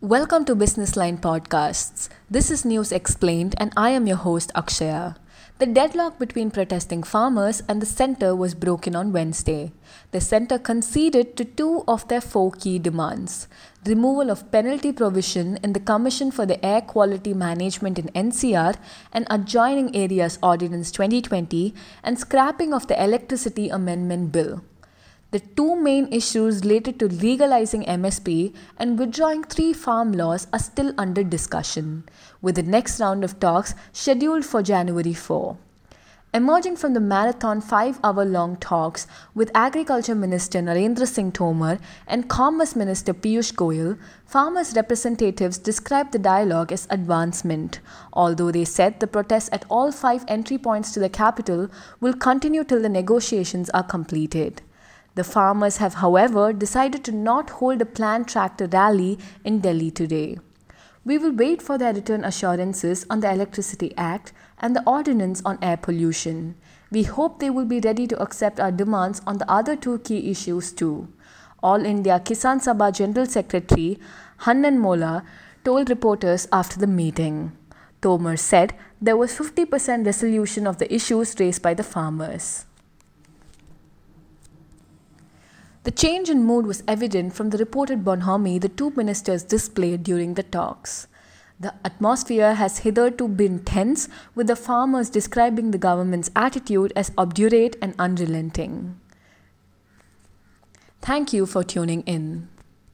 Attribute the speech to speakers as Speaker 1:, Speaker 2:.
Speaker 1: Welcome to Business Line Podcasts. This is News Explained, and I am your host, Akshaya. The deadlock between protesting farmers and the centre was broken on Wednesday. The centre conceded to two of their four key demands removal of penalty provision in the Commission for the Air Quality Management in NCR and Adjoining Areas Ordinance 2020, and scrapping of the Electricity Amendment Bill. The two main issues related to legalizing MSP and withdrawing three farm laws are still under discussion, with the next round of talks scheduled for January 4. Emerging from the marathon five hour long talks with Agriculture Minister Narendra Singh Tomar and Commerce Minister Piyush Goyal, farmers' representatives described the dialogue as advancement, although they said the protests at all five entry points to the capital will continue till the negotiations are completed. The farmers have, however, decided to not hold a planned tractor rally in Delhi today. We will wait for their return assurances on the Electricity Act and the Ordinance on Air Pollution. We hope they will be ready to accept our demands on the other two key issues too. All India Kisan Sabha General Secretary Hannan Molla told reporters after the meeting. Tomar said there was 50% resolution of the issues raised by the farmers. The change in mood was evident from the reported bonhomie the two ministers displayed during the talks. The atmosphere has hitherto been tense, with the farmers describing the government's attitude as obdurate and unrelenting. Thank you for tuning in.